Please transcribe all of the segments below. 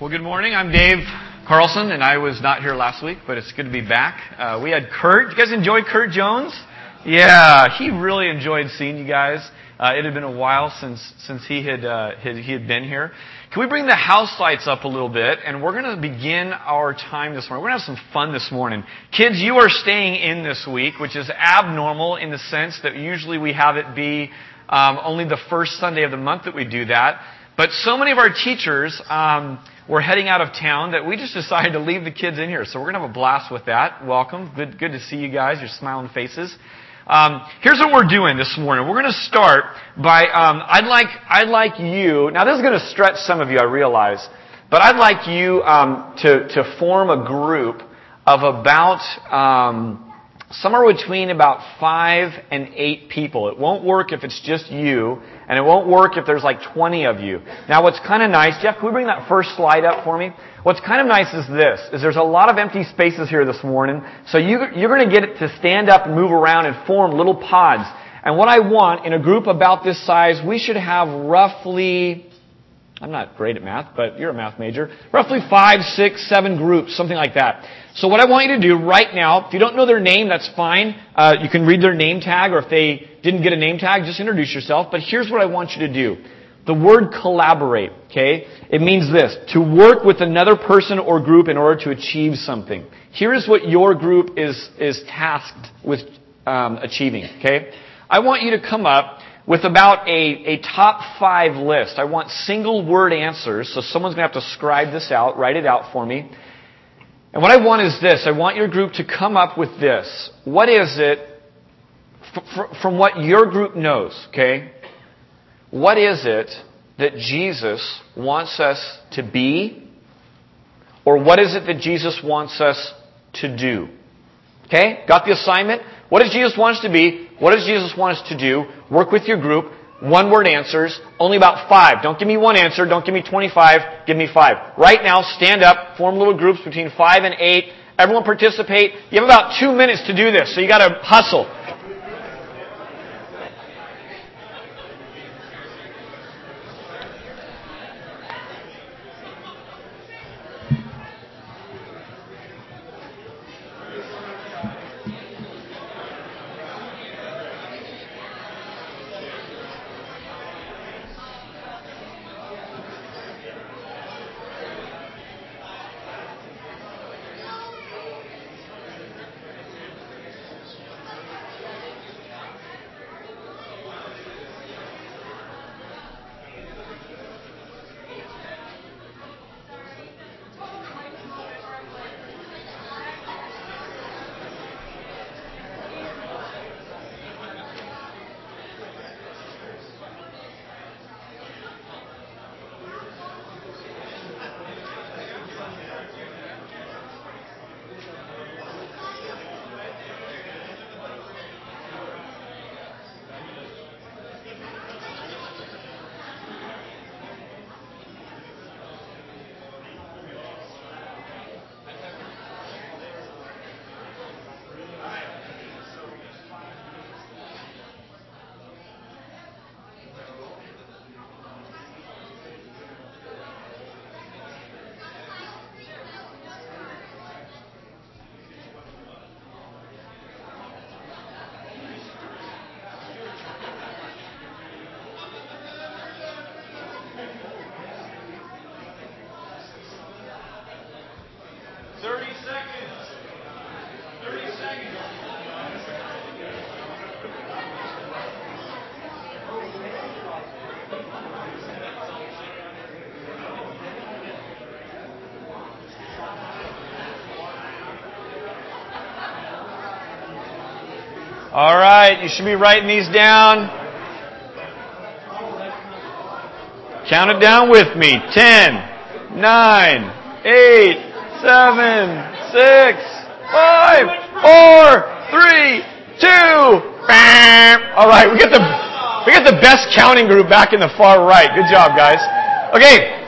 Well, good morning. I'm Dave Carlson, and I was not here last week, but it's good to be back. Uh, we had Kurt. You guys enjoy Kurt Jones? Yeah, he really enjoyed seeing you guys. Uh, it had been a while since since he had, uh, had he had been here. Can we bring the house lights up a little bit? And we're going to begin our time this morning. We're going to have some fun this morning. Kids, you are staying in this week, which is abnormal in the sense that usually we have it be um, only the first Sunday of the month that we do that. But so many of our teachers um, were heading out of town that we just decided to leave the kids in here. So we're going to have a blast with that. Welcome. Good, good to see you guys, your smiling faces. Um, here's what we're doing this morning. We're going to start by, um, I'd like, I'd like you, now this is going to stretch some of you, I realize, but I'd like you um, to, to form a group of about, um, somewhere between about five and eight people. It won't work if it's just you, and it won't work if there's like 20 of you. Now what's kind of nice, Jeff, can we bring that first slide up for me? What's kind of nice is this, is there's a lot of empty spaces here this morning, so you, you're going to get it to stand up and move around and form little pods. And what I want in a group about this size, we should have roughly I'm not great at math, but you're a math major. Roughly five, six, seven groups, something like that. So what I want you to do right now, if you don't know their name, that's fine. Uh, you can read their name tag, or if they didn't get a name tag, just introduce yourself. But here's what I want you to do. The word collaborate, okay? It means this, to work with another person or group in order to achieve something. Here is what your group is, is tasked with um, achieving, okay? I want you to come up with about a, a top five list. I want single word answers, so someone's to have to scribe this out, write it out for me. And what I want is this. I want your group to come up with this. What is it, f- from what your group knows, okay? What is it that Jesus wants us to be? Or what is it that Jesus wants us to do? Okay? Got the assignment? What does Jesus want us to be? What does Jesus want us to do? Work with your group. One word answers. Only about five. Don't give me one answer. Don't give me 25. Give me five. Right now, stand up. Form little groups between five and eight. Everyone participate. You have about two minutes to do this, so you gotta hustle. All right, you should be writing these down. Count it down with me. 10, 9, 8, seven, six, five, four, three, two. All right, we get the we get the best counting group back in the far right. Good job, guys. Okay.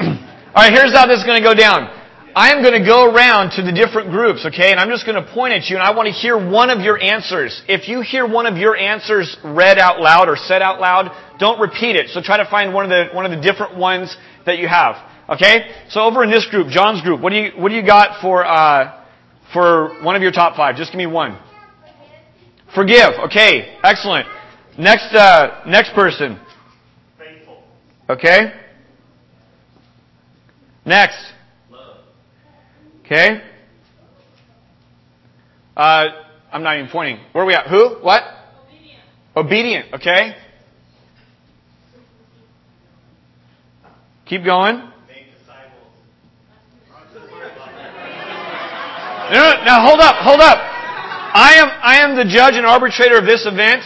All right, here's how this is going to go down. I am going to go around to the different groups, okay, and I'm just going to point at you and I want to hear one of your answers. If you hear one of your answers read out loud or said out loud, don't repeat it. So try to find one of the, one of the different ones that you have. Okay? So over in this group, John's group, what do you, what do you got for, uh, for one of your top five? Just give me one. Forgive. Okay. Excellent. Next, uh, next person. Faithful. Okay? Next. Okay? Uh, I'm not even pointing. Where are we at? Who? What? Obedient. Obedient. Okay? Keep going. No, no, now hold up, hold up. I am, I am the judge and arbitrator of this event.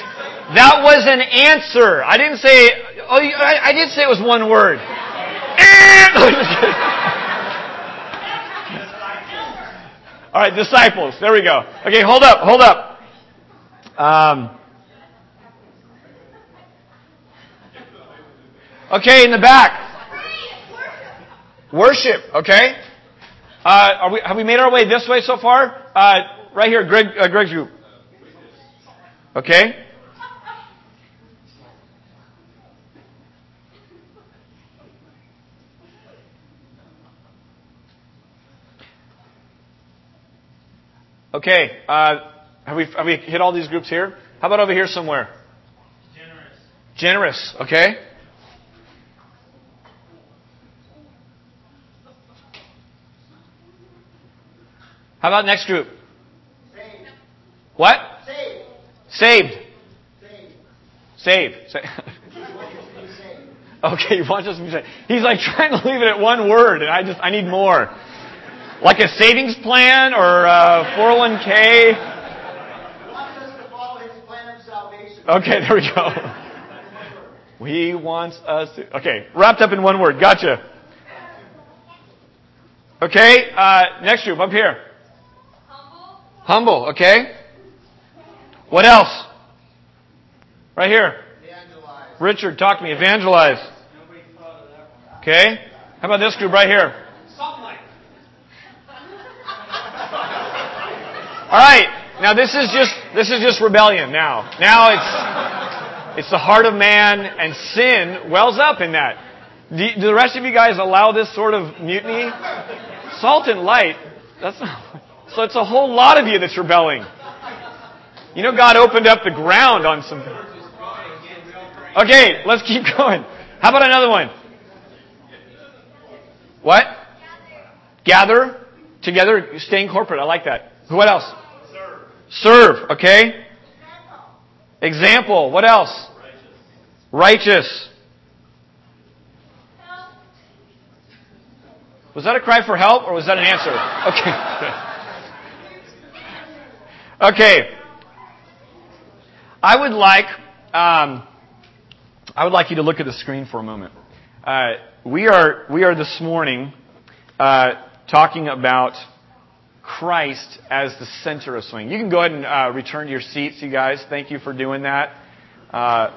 That was an answer. I didn't say, oh, I, I did say it was one word. All right, disciples. There we go. Okay, hold up, hold up. Um, okay, in the back. Worship. Okay. Uh, are we, have we made our way this way so far? Uh, right here, Greg, uh, Greg's group. Okay. Okay. Uh, have we hit all these groups here? How about over here somewhere? Generous. Generous. Okay. How about next group? Saved. What? Saved. Saved. Saved. Okay, he wants us to be saved. He's like trying to leave it at one word, and I just I need more. Like a savings plan or a 401k. wants us to follow his plan of salvation. Okay, there we go. He wants us to. Okay, wrapped up in one word. Gotcha. Okay, uh, next group up here. Humble. Humble. Okay. What else? Right here. Evangelize. Richard, talk to me. Evangelize. Nobody thought of that one. Okay. How about this group right here? All right. Now this is just this is just rebellion. Now, now it's it's the heart of man, and sin wells up in that. Do, do the rest of you guys allow this sort of mutiny? Salt and light. That's not, so. It's a whole lot of you that's rebelling. You know, God opened up the ground on some. Okay, let's keep going. How about another one? What? Gather together, staying corporate. I like that. What else? Serve. Okay? Example. What else? Righteous. Was that a cry for help or was that an answer? Okay. okay. I would like, um, I would like you to look at the screen for a moment. Uh, we are we are this morning uh, talking about Christ as the center of swing. You can go ahead and uh, return to your seats, you guys. Thank you for doing that. Uh,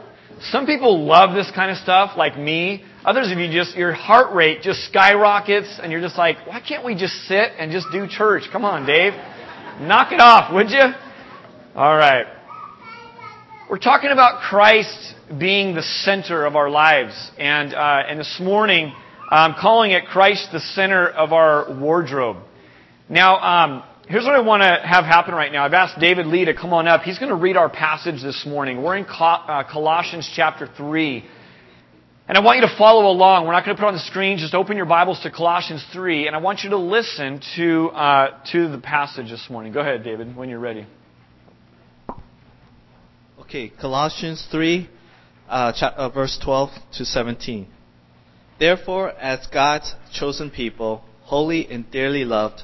some people love this kind of stuff, like me. Others of you just your heart rate just skyrockets, and you're just like, why can't we just sit and just do church? Come on, Dave, knock it off, would you? All right. We're talking about Christ being the center of our lives, and uh, and this morning I'm calling it Christ the center of our wardrobe. Now, um, here's what I want to have happen right now. I've asked David Lee to come on up. He's going to read our passage this morning. We're in Col- uh, Colossians chapter three, and I want you to follow along. We're not going to put it on the screen. Just open your Bibles to Colossians three, and I want you to listen to uh, to the passage this morning. Go ahead, David, when you're ready. Okay, Colossians 3, uh, uh, verse 12 to 17. Therefore, as God's chosen people, holy and dearly loved,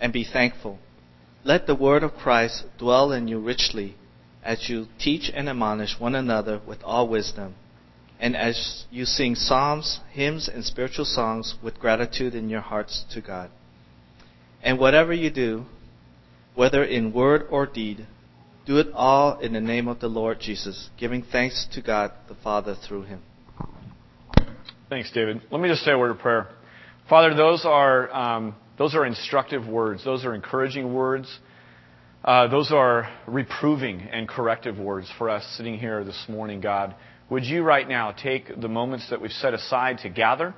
And be thankful. Let the word of Christ dwell in you richly as you teach and admonish one another with all wisdom, and as you sing psalms, hymns, and spiritual songs with gratitude in your hearts to God. And whatever you do, whether in word or deed, do it all in the name of the Lord Jesus, giving thanks to God the Father through him. Thanks, David. Let me just say a word of prayer. Father, those are, um, those are instructive words. Those are encouraging words. Uh, those are reproving and corrective words for us sitting here this morning, God. Would you right now take the moments that we've set aside to gather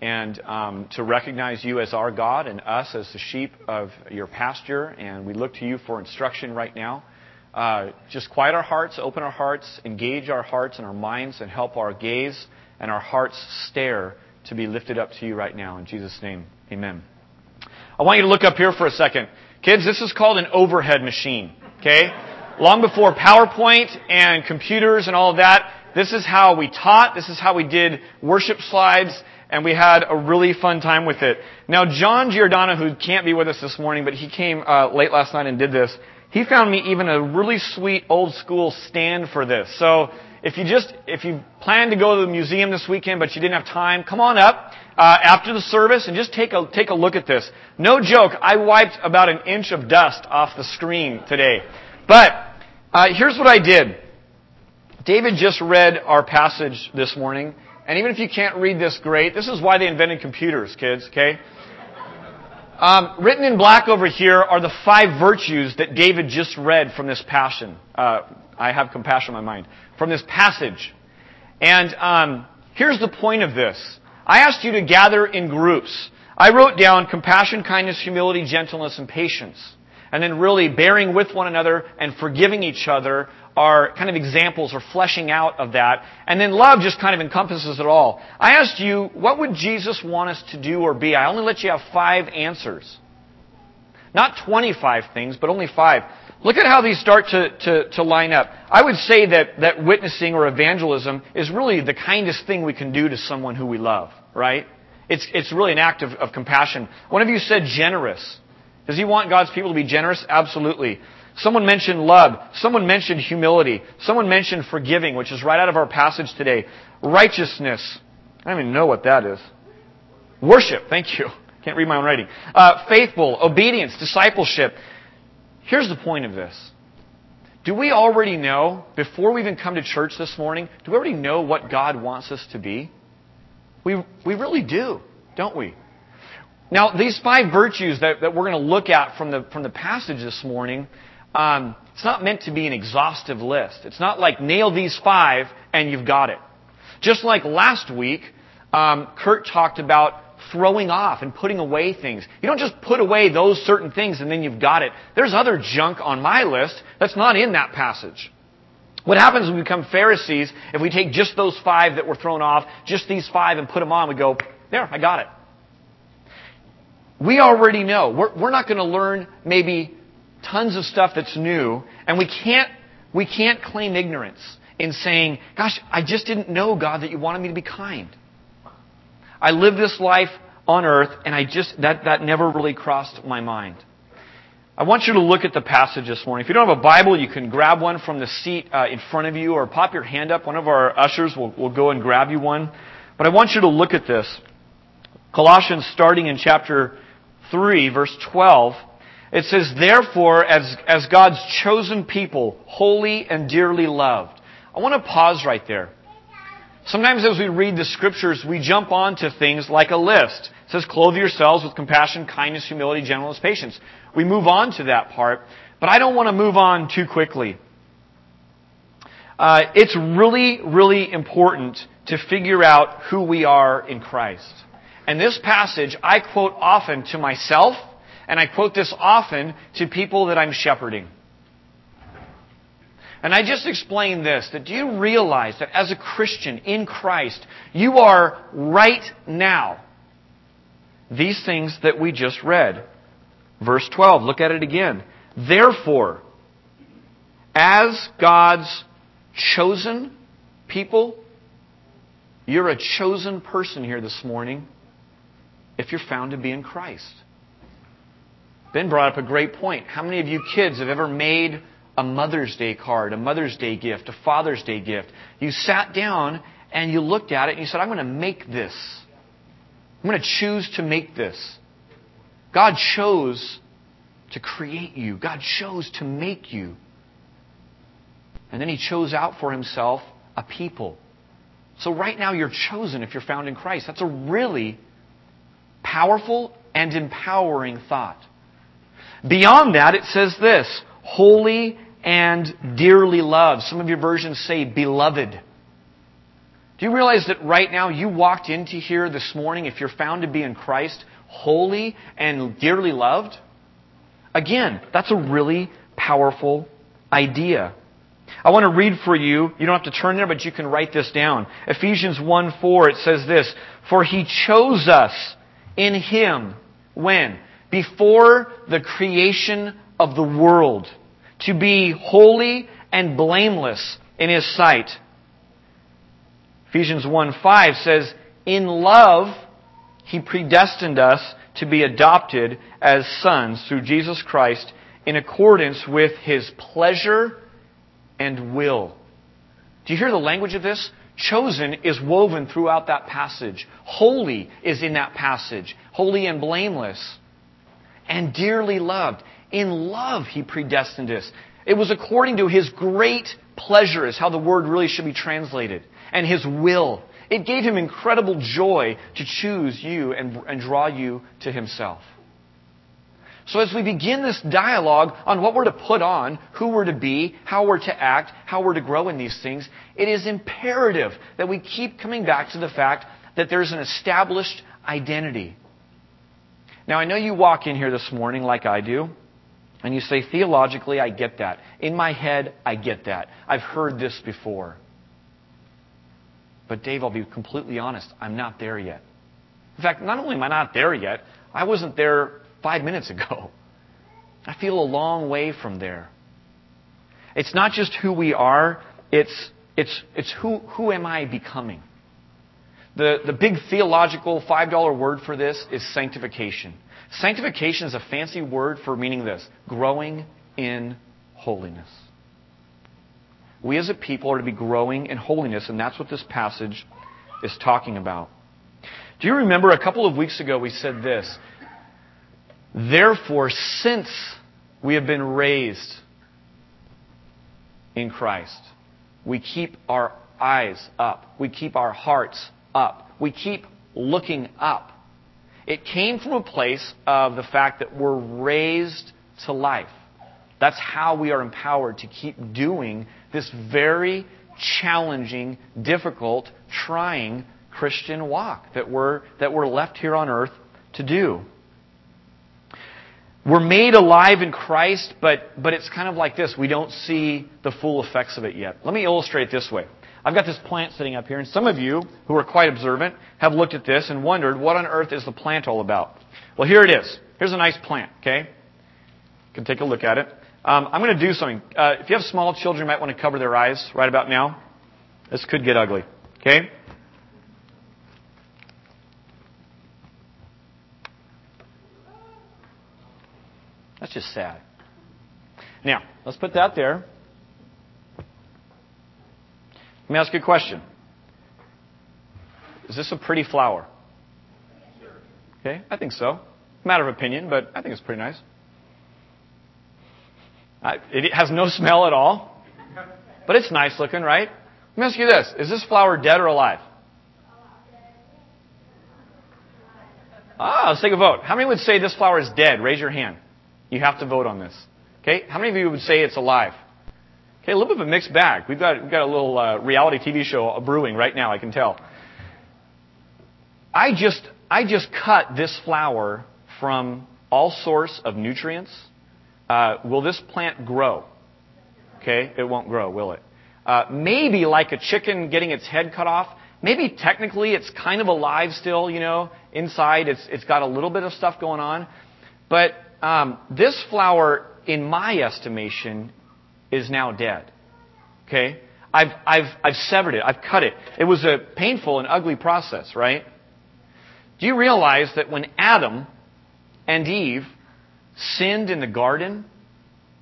and um, to recognize you as our God and us as the sheep of your pasture, and we look to you for instruction right now. Uh, just quiet our hearts, open our hearts, engage our hearts and our minds, and help our gaze and our hearts stare to be lifted up to you right now. In Jesus' name, amen. I want you to look up here for a second. Kids, this is called an overhead machine, okay? Long before PowerPoint and computers and all of that, this is how we taught, this is how we did worship slides, and we had a really fun time with it. Now, John Giordano, who can't be with us this morning, but he came uh, late last night and did this, he found me even a really sweet old school stand for this. So, if you just, if you plan to go to the museum this weekend but you didn't have time, come on up uh, after the service and just take a, take a look at this. No joke, I wiped about an inch of dust off the screen today. But, uh, here's what I did. David just read our passage this morning, and even if you can't read this great, this is why they invented computers, kids, okay? Um, written in black over here are the five virtues that David just read from this passion. Uh, I have compassion in my mind. From this passage. And um, here's the point of this. I asked you to gather in groups. I wrote down compassion, kindness, humility, gentleness, and patience. And then really bearing with one another and forgiving each other are kind of examples or fleshing out of that. And then love just kind of encompasses it all. I asked you, what would Jesus want us to do or be? I only let you have five answers. Not 25 things, but only five. Look at how these start to, to, to line up. I would say that, that witnessing or evangelism is really the kindest thing we can do to someone who we love, right? It's, it's really an act of, of compassion. One of you said generous. Does he want God's people to be generous? Absolutely. Someone mentioned love. Someone mentioned humility. Someone mentioned forgiving, which is right out of our passage today. Righteousness. I don't even know what that is. Worship. Thank you. Can't read my own writing. Uh, faithful. Obedience. Discipleship. Here's the point of this. Do we already know, before we even come to church this morning, do we already know what God wants us to be? We, we really do, don't we? Now, these five virtues that, that we're going to look at from the, from the passage this morning, um, it's not meant to be an exhaustive list. It's not like nail these five and you've got it. Just like last week, um, Kurt talked about throwing off and putting away things. You don't just put away those certain things and then you've got it. There's other junk on my list that's not in that passage. What happens when we become Pharisees if we take just those five that were thrown off, just these five and put them on, we go, there, I got it. We already know. We're, we're not going to learn maybe tons of stuff that's new, and we can't, we can't claim ignorance in saying, gosh, I just didn't know, God, that you wanted me to be kind. I live this life on earth, and I just, that, that never really crossed my mind. I want you to look at the passage this morning. If you don't have a Bible, you can grab one from the seat uh, in front of you or pop your hand up. One of our ushers will, will go and grab you one. But I want you to look at this. Colossians starting in chapter 3, verse 12. It says, Therefore, as, as God's chosen people, holy and dearly loved. I want to pause right there. Sometimes as we read the scriptures, we jump onto things like a list. It says, clothe yourselves with compassion, kindness, humility, gentleness, patience. We move on to that part, but I don't want to move on too quickly. Uh, it's really, really important to figure out who we are in Christ. And this passage I quote often to myself, and I quote this often to people that I'm shepherding. And I just explained this that do you realize that as a Christian in Christ, you are right now these things that we just read? Verse 12, look at it again. Therefore, as God's chosen people, you're a chosen person here this morning if you're found to be in Christ. Ben brought up a great point. How many of you kids have ever made a Mother's Day card, a Mother's Day gift, a Father's Day gift? You sat down and you looked at it and you said, I'm going to make this. I'm going to choose to make this. God chose to create you. God chose to make you. And then He chose out for Himself a people. So right now you're chosen if you're found in Christ. That's a really powerful and empowering thought. Beyond that, it says this holy and dearly loved. Some of your versions say beloved. Do you realize that right now you walked into here this morning, if you're found to be in Christ, holy and dearly loved? Again, that's a really powerful idea. I want to read for you. You don't have to turn there, but you can write this down. Ephesians 1 4, it says this For he chose us in him. When? Before the creation of the world. To be holy and blameless in his sight. Ephesians 1 5 says, In love, he predestined us to be adopted as sons through Jesus Christ in accordance with his pleasure and will. Do you hear the language of this? Chosen is woven throughout that passage. Holy is in that passage. Holy and blameless. And dearly loved. In love, he predestined us. It was according to his great pleasure, is how the word really should be translated. And his will. It gave him incredible joy to choose you and, and draw you to himself. So as we begin this dialogue on what we're to put on, who we're to be, how we're to act, how we're to grow in these things, it is imperative that we keep coming back to the fact that there's an established identity. Now I know you walk in here this morning like I do, and you say, theologically, I get that. In my head, I get that. I've heard this before. But Dave, I'll be completely honest, I'm not there yet. In fact, not only am I not there yet, I wasn't there five minutes ago. I feel a long way from there. It's not just who we are, it's, it's, it's who, who am I becoming? The, the big theological $5 word for this is sanctification. Sanctification is a fancy word for meaning this growing in holiness. We as a people are to be growing in holiness, and that's what this passage is talking about. Do you remember a couple of weeks ago we said this? Therefore, since we have been raised in Christ, we keep our eyes up. We keep our hearts up. We keep looking up. It came from a place of the fact that we're raised to life. That's how we are empowered to keep doing this very challenging, difficult, trying Christian walk that we're, that we're left here on earth to do. We're made alive in Christ, but, but it's kind of like this. We don't see the full effects of it yet. Let me illustrate this way. I've got this plant sitting up here, and some of you who are quite observant have looked at this and wondered, what on earth is the plant all about? Well, here it is. Here's a nice plant, okay? You can take a look at it. Um, I'm going to do something. Uh, if you have small children, you might want to cover their eyes right about now. This could get ugly, okay? That's just sad. Now, let's put that there. Let me ask you a question. Is this a pretty flower? Okay, I think so. Matter of opinion, but I think it's pretty nice. It has no smell at all, but it's nice looking, right? Let me ask you this. Is this flower dead or alive? Ah, let's take a vote. How many would say this flower is dead? Raise your hand. You have to vote on this. Okay? How many of you would say it's alive? Okay, a little bit of a mixed bag. We've got, we've got a little uh, reality TV show brewing right now, I can tell. I just, I just cut this flower from all source of nutrients. Uh, will this plant grow? Okay, it won't grow, will it? Uh, maybe like a chicken getting its head cut off. Maybe technically it's kind of alive still, you know. Inside it's, it's got a little bit of stuff going on. But um, this flower, in my estimation, is now dead. Okay? I've, I've, I've severed it. I've cut it. It was a painful and ugly process, right? Do you realize that when Adam and Eve sinned in the garden,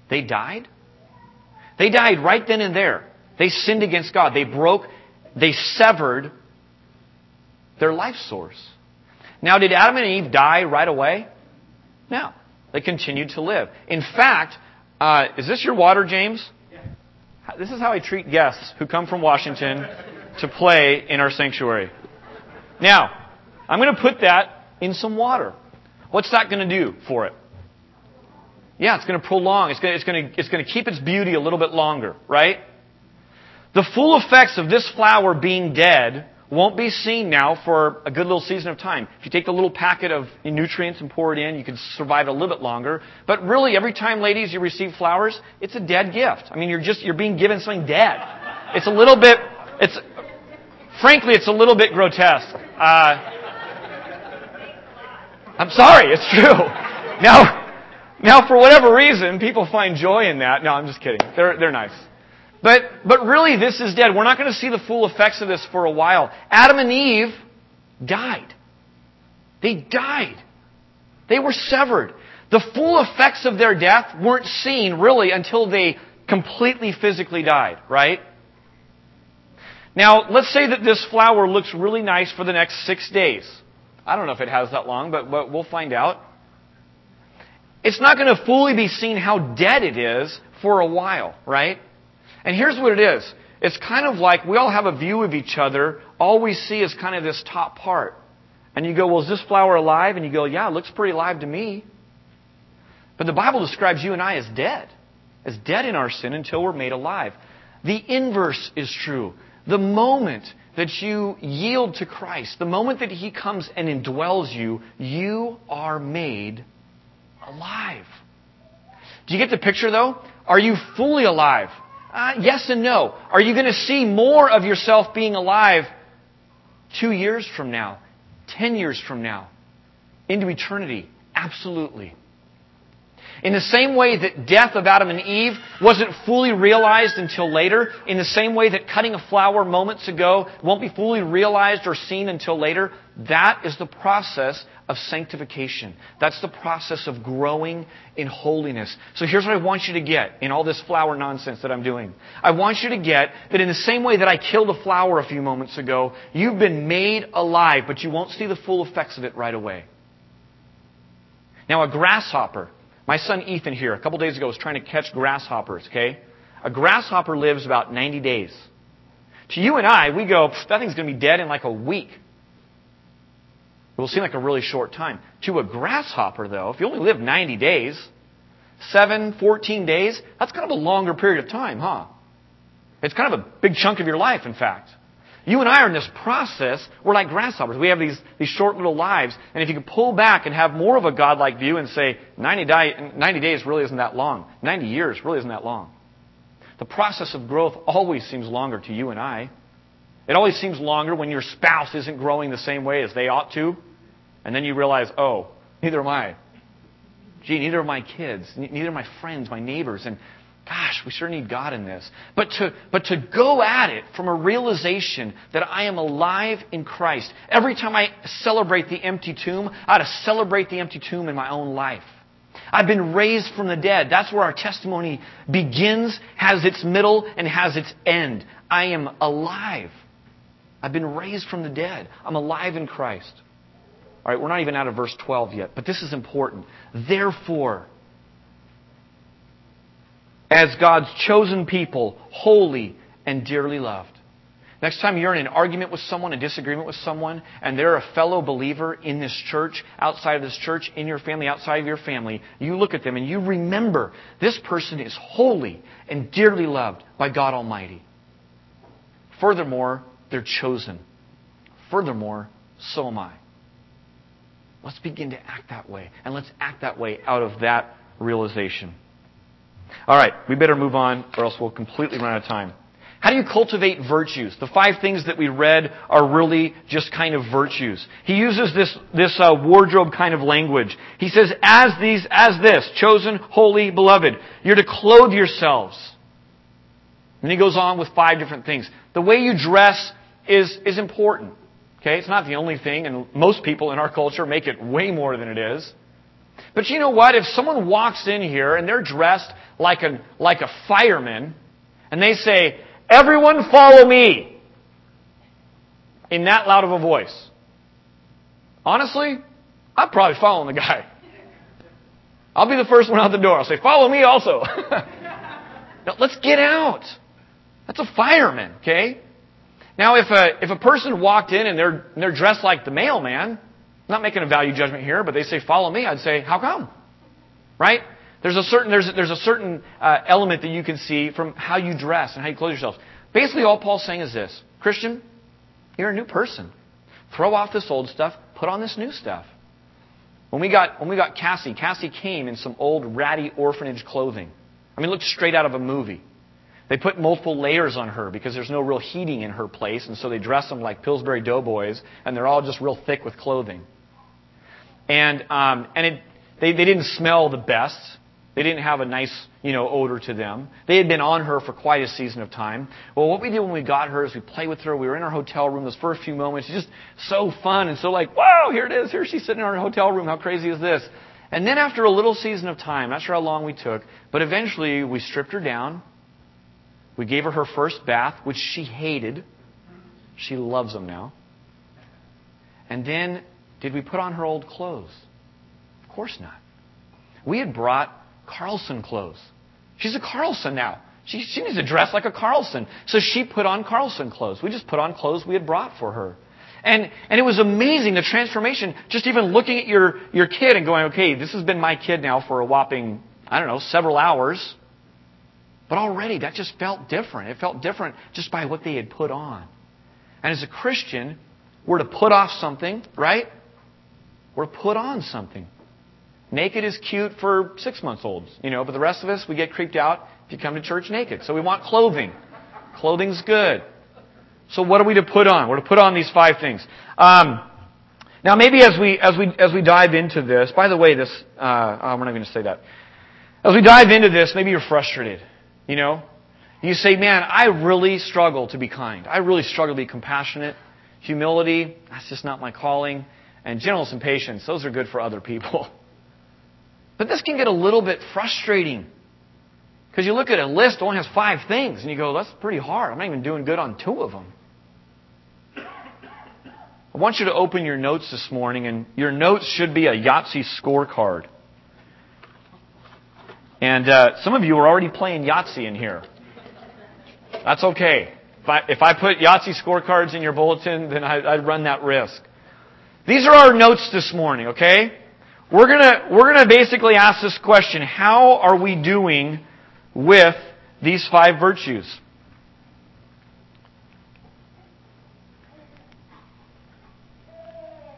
they died? They died right then and there. They sinned against God. They broke they severed their life source. Now, did Adam and Eve die right away? No. They continued to live. In fact, uh, is this your water, James? This is how I treat guests who come from Washington to play in our sanctuary. Now, I'm going to put that in some water. What's that going to do for it? Yeah, it's going to prolong. It's going to, it's, going to, it's going to keep its beauty a little bit longer, right? The full effects of this flower being dead won't be seen now for a good little season of time. If you take the little packet of nutrients and pour it in, you can survive a little bit longer. But really, every time, ladies, you receive flowers, it's a dead gift. I mean, you're just, you're being given something dead. It's a little bit, it's, frankly, it's a little bit grotesque. Uh, I'm sorry, it's true. Now, now for whatever reason, people find joy in that. No, I'm just kidding. They're, they're nice. But, but really, this is dead. We're not going to see the full effects of this for a while. Adam and Eve died. They died. They were severed. The full effects of their death weren't seen really until they completely physically died, right? Now, let's say that this flower looks really nice for the next six days. I don't know if it has that long, but, but we'll find out. It's not going to fully be seen how dead it is for a while, right? And here's what it is. It's kind of like we all have a view of each other. All we see is kind of this top part. And you go, well, is this flower alive? And you go, yeah, it looks pretty alive to me. But the Bible describes you and I as dead, as dead in our sin until we're made alive. The inverse is true. The moment that you yield to Christ, the moment that He comes and indwells you, you are made alive. Do you get the picture though? Are you fully alive? Uh, yes and no. Are you going to see more of yourself being alive two years from now, ten years from now, into eternity? Absolutely. In the same way that death of Adam and Eve wasn't fully realized until later, in the same way that cutting a flower moments ago won't be fully realized or seen until later, that is the process of sanctification. That's the process of growing in holiness. So here's what I want you to get in all this flower nonsense that I'm doing. I want you to get that in the same way that I killed a flower a few moments ago, you've been made alive, but you won't see the full effects of it right away. Now, a grasshopper my son Ethan here, a couple days ago, was trying to catch grasshoppers, okay? A grasshopper lives about 90 days. To you and I, we go, that thing's going to be dead in like a week. It will seem like a really short time. To a grasshopper, though, if you only live 90 days, 7, 14 days, that's kind of a longer period of time, huh? It's kind of a big chunk of your life, in fact. You and I are in this process. We're like grasshoppers. We have these, these short little lives. And if you could pull back and have more of a godlike view and say, 90, di- 90 days really isn't that long. 90 years really isn't that long. The process of growth always seems longer to you and I. It always seems longer when your spouse isn't growing the same way as they ought to. And then you realize, oh, neither am I. Gee, neither are my kids. Neither are my friends, my neighbors. And Gosh, we sure need God in this. But to, but to go at it from a realization that I am alive in Christ. Every time I celebrate the empty tomb, I ought to celebrate the empty tomb in my own life. I've been raised from the dead. That's where our testimony begins, has its middle, and has its end. I am alive. I've been raised from the dead. I'm alive in Christ. All right, we're not even out of verse 12 yet, but this is important. Therefore, as God's chosen people, holy and dearly loved. Next time you're in an argument with someone, a disagreement with someone, and they're a fellow believer in this church, outside of this church, in your family, outside of your family, you look at them and you remember this person is holy and dearly loved by God Almighty. Furthermore, they're chosen. Furthermore, so am I. Let's begin to act that way, and let's act that way out of that realization. All right, we better move on or else we'll completely run out of time. How do you cultivate virtues? The five things that we read are really just kind of virtues. He uses this, this uh, wardrobe kind of language. He says, as these, as this, chosen, holy, beloved, you're to clothe yourselves. And he goes on with five different things. The way you dress is, is important. Okay? It's not the only thing, and most people in our culture make it way more than it is. But you know what? If someone walks in here and they're dressed like a, like a fireman, and they say, Everyone follow me. in that loud of a voice, honestly, I'm probably following the guy. I'll be the first one out the door. I'll say, follow me also. now, let's get out. That's a fireman, okay? Now, if a, if a person walked in and they're, and they're dressed like the mailman, I'm not making a value judgment here, but they say, follow me, I'd say, how come? Right? There's a certain, there's, there's a certain uh, element that you can see from how you dress and how you clothe yourselves. Basically, all Paul's saying is this Christian, you're a new person. Throw off this old stuff, put on this new stuff. When we got, when we got Cassie, Cassie came in some old ratty orphanage clothing. I mean, looked straight out of a movie. They put multiple layers on her because there's no real heating in her place, and so they dress them like Pillsbury Doughboys, and they're all just real thick with clothing. And um, and it, they they didn't smell the best. They didn't have a nice, you know, odor to them. They had been on her for quite a season of time. Well, what we did when we got her is we played with her. We were in our hotel room those first few moments. Just so fun and so like, wow, here it is. Here she's sitting in our hotel room. How crazy is this? And then after a little season of time, not sure how long we took, but eventually we stripped her down. We gave her her first bath, which she hated. She loves them now. And then, did we put on her old clothes? Of course not. We had brought Carlson clothes. She's a Carlson now. She, she needs to dress like a Carlson. So she put on Carlson clothes. We just put on clothes we had brought for her. And, and it was amazing, the transformation, just even looking at your, your kid and going, okay, this has been my kid now for a whopping, I don't know, several hours. But already that just felt different. It felt different just by what they had put on. And as a Christian, we're to put off something, right? We're to put on something. Naked is cute for six months olds, you know, but the rest of us, we get creeped out if you come to church naked. So we want clothing. Clothing's good. So what are we to put on? We're to put on these five things. Um, now maybe as we, as we, as we dive into this, by the way, this, uh, oh, we're not going to say that. As we dive into this, maybe you're frustrated, you know? You say, man, I really struggle to be kind. I really struggle to be compassionate. Humility, that's just not my calling. And gentleness and patience, those are good for other people. But this can get a little bit frustrating. Because you look at a list, only has five things, and you go, that's pretty hard. I'm not even doing good on two of them. I want you to open your notes this morning, and your notes should be a Yahtzee scorecard. And uh, some of you are already playing Yahtzee in here. That's okay. If I, if I put Yahtzee scorecards in your bulletin, then I, I'd run that risk. These are our notes this morning, okay? We're gonna, we're gonna basically ask this question. How are we doing with these five virtues?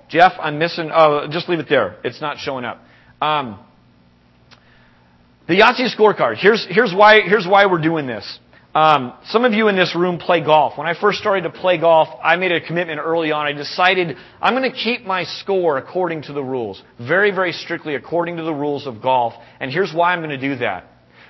Jeff, I'm missing, oh, just leave it there. It's not showing up. Um, the Yahtzee scorecard. Here's, here's why, here's why we're doing this. Um, some of you in this room play golf. When I first started to play golf, I made a commitment early on. I decided I'm going to keep my score according to the rules. Very, very strictly according to the rules of golf. And here's why I'm going to do that.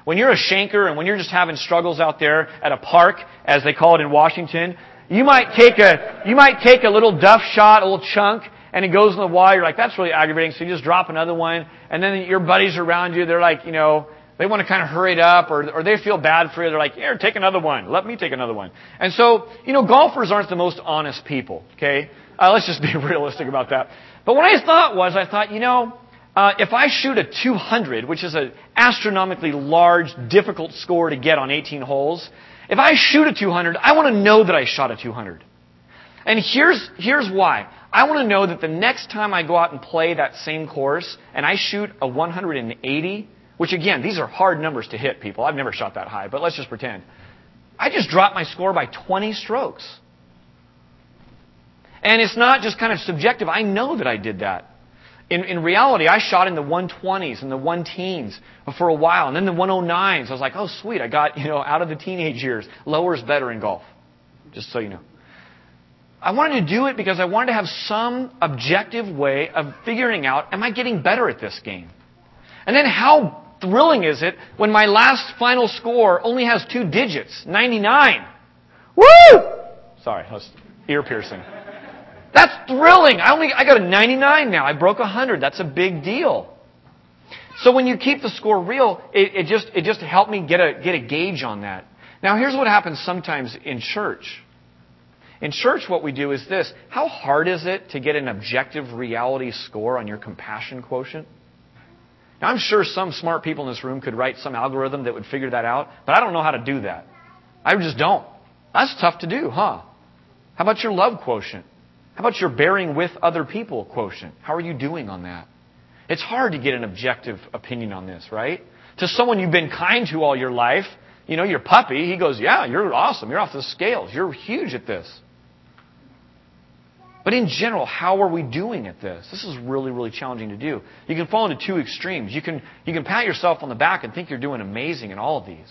When you're a shanker and when you're just having struggles out there at a park, as they call it in Washington, you might take a, you might take a little duff shot, a little chunk, and it goes in the water. You're like, that's really aggravating. So you just drop another one. And then your buddies around you, they're like, you know, they want to kind of hurry it up or, or they feel bad for you. They're like, here, take another one. Let me take another one. And so, you know, golfers aren't the most honest people, okay? Uh, let's just be realistic about that. But what I thought was, I thought, you know, uh, if I shoot a 200, which is an astronomically large, difficult score to get on 18 holes, if I shoot a 200, I want to know that I shot a 200. And here's, here's why. I want to know that the next time I go out and play that same course and I shoot a 180, which again, these are hard numbers to hit, people. I've never shot that high, but let's just pretend. I just dropped my score by 20 strokes. And it's not just kind of subjective. I know that I did that. In, in reality, I shot in the 120s and the 1 teens for a while, and then the 109s. I was like, oh, sweet, I got, you know, out of the teenage years. Lower is better in golf, just so you know. I wanted to do it because I wanted to have some objective way of figuring out, am I getting better at this game? And then how thrilling is it when my last final score only has two digits, 99? Woo! Sorry, that was ear piercing. That's thrilling. I only I got a 99 now. I broke 100. That's a big deal. So when you keep the score real, it, it just it just helped me get a get a gauge on that. Now here's what happens sometimes in church In church, what we do is this How hard is it to get an objective reality score on your compassion quotient? Now, I'm sure some smart people in this room could write some algorithm that would figure that out, but I don't know how to do that. I just don't. That's tough to do, huh? How about your love quotient? How about your bearing with other people quotient? How are you doing on that? It's hard to get an objective opinion on this, right? To someone you've been kind to all your life, you know, your puppy, he goes, Yeah, you're awesome. You're off the scales. You're huge at this. But in general, how are we doing at this? This is really, really challenging to do. You can fall into two extremes. You can, you can pat yourself on the back and think you're doing amazing in all of these.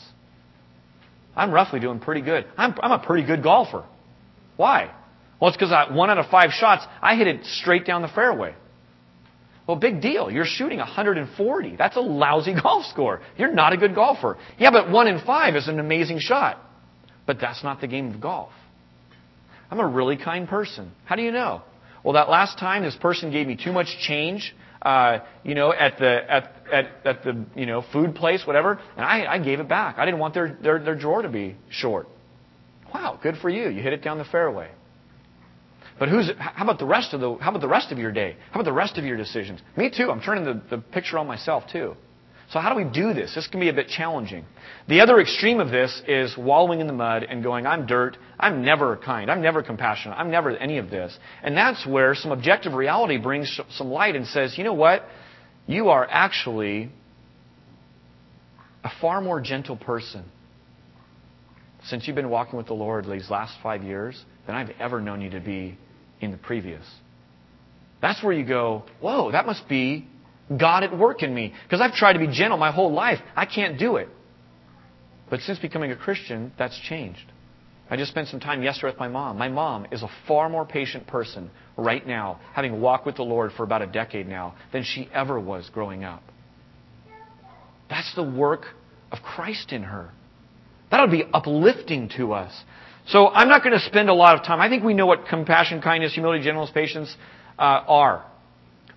I'm roughly doing pretty good. I'm, I'm a pretty good golfer. Why? Well, it's because one out of five shots, I hit it straight down the fairway. Well, big deal. You're shooting 140. That's a lousy golf score. You're not a good golfer. Yeah, but one in five is an amazing shot. But that's not the game of golf. I'm a really kind person. How do you know? Well, that last time this person gave me too much change, uh, you know, at the at, at at the you know food place, whatever, and I, I gave it back. I didn't want their, their their drawer to be short. Wow, good for you. You hit it down the fairway. But who's how about the rest of the how about the rest of your day? How about the rest of your decisions? Me too. I'm turning the, the picture on myself too. So how do we do this? This can be a bit challenging. The other extreme of this is wallowing in the mud and going, I'm dirt. I'm never kind. I'm never compassionate. I'm never any of this. And that's where some objective reality brings some light and says, you know what? You are actually a far more gentle person since you've been walking with the Lord these last five years than I've ever known you to be in the previous. That's where you go, whoa, that must be God at work in me. Because I've tried to be gentle my whole life. I can't do it. But since becoming a Christian, that's changed. I just spent some time yesterday with my mom. My mom is a far more patient person right now, having walked with the Lord for about a decade now, than she ever was growing up. That's the work of Christ in her. That would be uplifting to us. So I'm not going to spend a lot of time. I think we know what compassion, kindness, humility, gentleness, patience uh, are.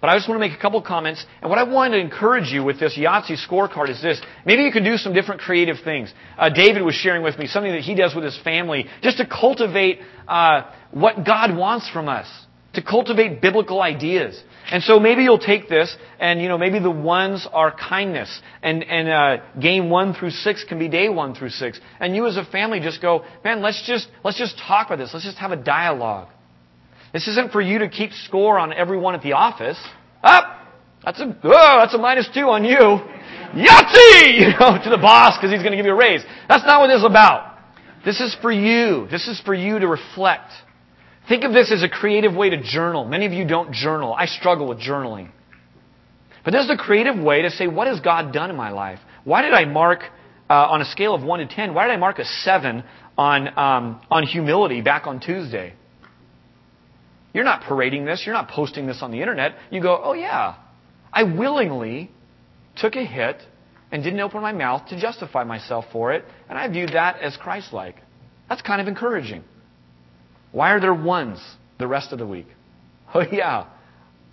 But I just want to make a couple comments. And what I want to encourage you with this Yahtzee scorecard is this. Maybe you can do some different creative things. Uh, David was sharing with me something that he does with his family just to cultivate uh, what God wants from us. To cultivate biblical ideas. And so maybe you'll take this and, you know, maybe the ones are kindness. And, and uh, game one through six can be day one through six. And you as a family just go, man, let's just, let's just talk about this. Let's just have a dialogue. This isn't for you to keep score on everyone at the office. Up! Ah, that's a, oh, that's a minus two on you. Yahtzee! You know, to the boss because he's going to give you a raise. That's not what this is about. This is for you. This is for you to reflect. Think of this as a creative way to journal. Many of you don't journal. I struggle with journaling. But this is a creative way to say, what has God done in my life? Why did I mark, uh, on a scale of 1 to 10, why did I mark a 7 on, um, on humility back on Tuesday? You're not parading this. You're not posting this on the internet. You go, oh, yeah, I willingly took a hit and didn't open my mouth to justify myself for it, and I viewed that as Christ like. That's kind of encouraging. Why are there ones the rest of the week? Oh, yeah,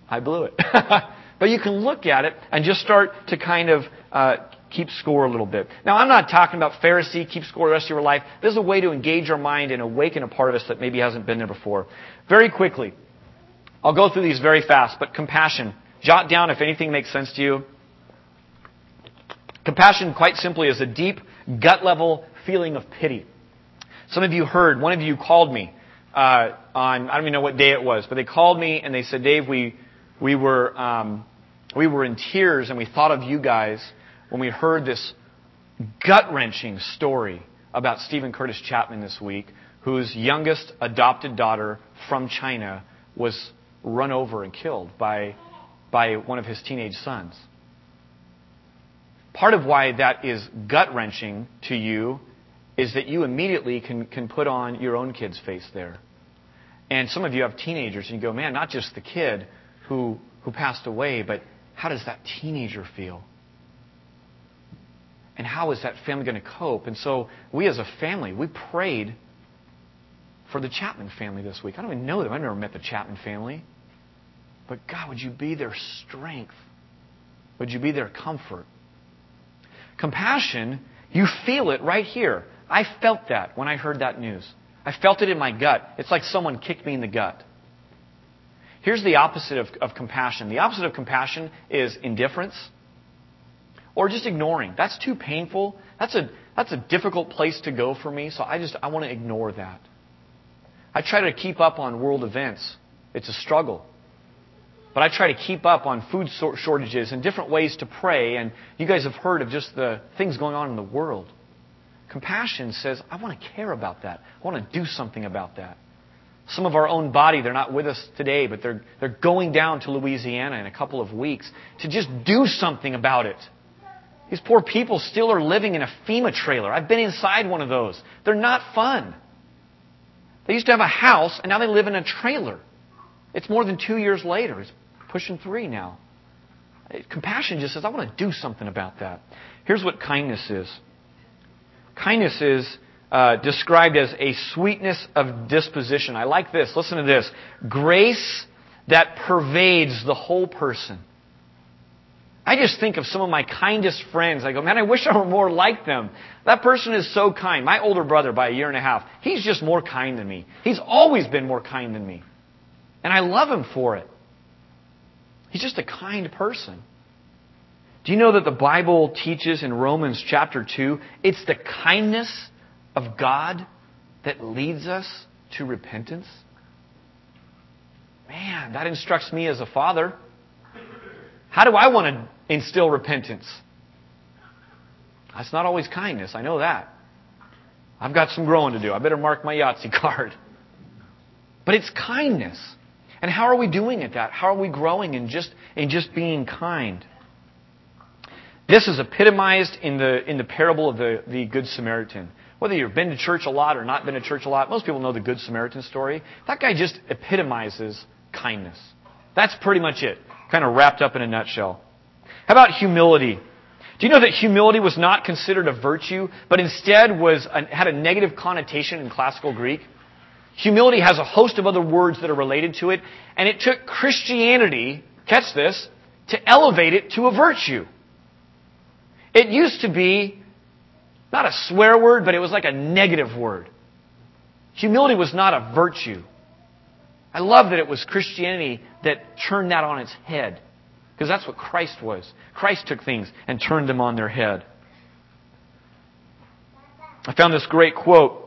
I blew it. but you can look at it and just start to kind of uh, keep score a little bit. Now, I'm not talking about Pharisee, keep score the rest of your life. This is a way to engage our mind and awaken a part of us that maybe hasn't been there before. Very quickly, I'll go through these very fast, but compassion. Jot down if anything makes sense to you. Compassion, quite simply, is a deep, gut level feeling of pity. Some of you heard, one of you called me uh, on, I don't even know what day it was, but they called me and they said, Dave, we, we, were, um, we were in tears and we thought of you guys when we heard this gut wrenching story about Steven Curtis Chapman this week, whose youngest adopted daughter from China was run over and killed by, by one of his teenage sons. Part of why that is gut wrenching to you is that you immediately can, can put on your own kid's face there. And some of you have teenagers and you go, man, not just the kid who, who passed away, but how does that teenager feel? And how is that family going to cope? And so we as a family, we prayed for the Chapman family this week. I don't even know them. I've never met the Chapman family. But God, would you be their strength? Would you be their comfort? Compassion, you feel it right here. I felt that when I heard that news. I felt it in my gut. It's like someone kicked me in the gut. Here's the opposite of, of compassion. The opposite of compassion is indifference or just ignoring. That's too painful. That's a, that's a difficult place to go for me, so I just, I want to ignore that. I try to keep up on world events. It's a struggle. But I try to keep up on food shortages and different ways to pray, and you guys have heard of just the things going on in the world. Compassion says, I want to care about that. I want to do something about that. Some of our own body, they're not with us today, but they're, they're going down to Louisiana in a couple of weeks to just do something about it. These poor people still are living in a FEMA trailer. I've been inside one of those. They're not fun. They used to have a house, and now they live in a trailer. It's more than two years later. It's pushing three now. Compassion just says, I want to do something about that. Here's what kindness is kindness is uh, described as a sweetness of disposition. I like this. Listen to this grace that pervades the whole person. I just think of some of my kindest friends. I go, man, I wish I were more like them. That person is so kind. My older brother, by a year and a half, he's just more kind than me. He's always been more kind than me. And I love him for it. He's just a kind person. Do you know that the Bible teaches in Romans chapter 2 it's the kindness of God that leads us to repentance? Man, that instructs me as a father. How do I want to instill repentance? That's not always kindness. I know that. I've got some growing to do. I better mark my Yahtzee card. But it's kindness. And how are we doing at that? How are we growing in just, in just being kind? This is epitomized in the, in the parable of the, the Good Samaritan. Whether you've been to church a lot or not been to church a lot, most people know the Good Samaritan story. That guy just epitomizes kindness. That's pretty much it. Kind of wrapped up in a nutshell. How about humility? Do you know that humility was not considered a virtue, but instead was a, had a negative connotation in classical Greek? Humility has a host of other words that are related to it, and it took Christianity, catch this, to elevate it to a virtue. It used to be not a swear word, but it was like a negative word. Humility was not a virtue. I love that it was Christianity that turned that on its head. Because that's what Christ was. Christ took things and turned them on their head. I found this great quote.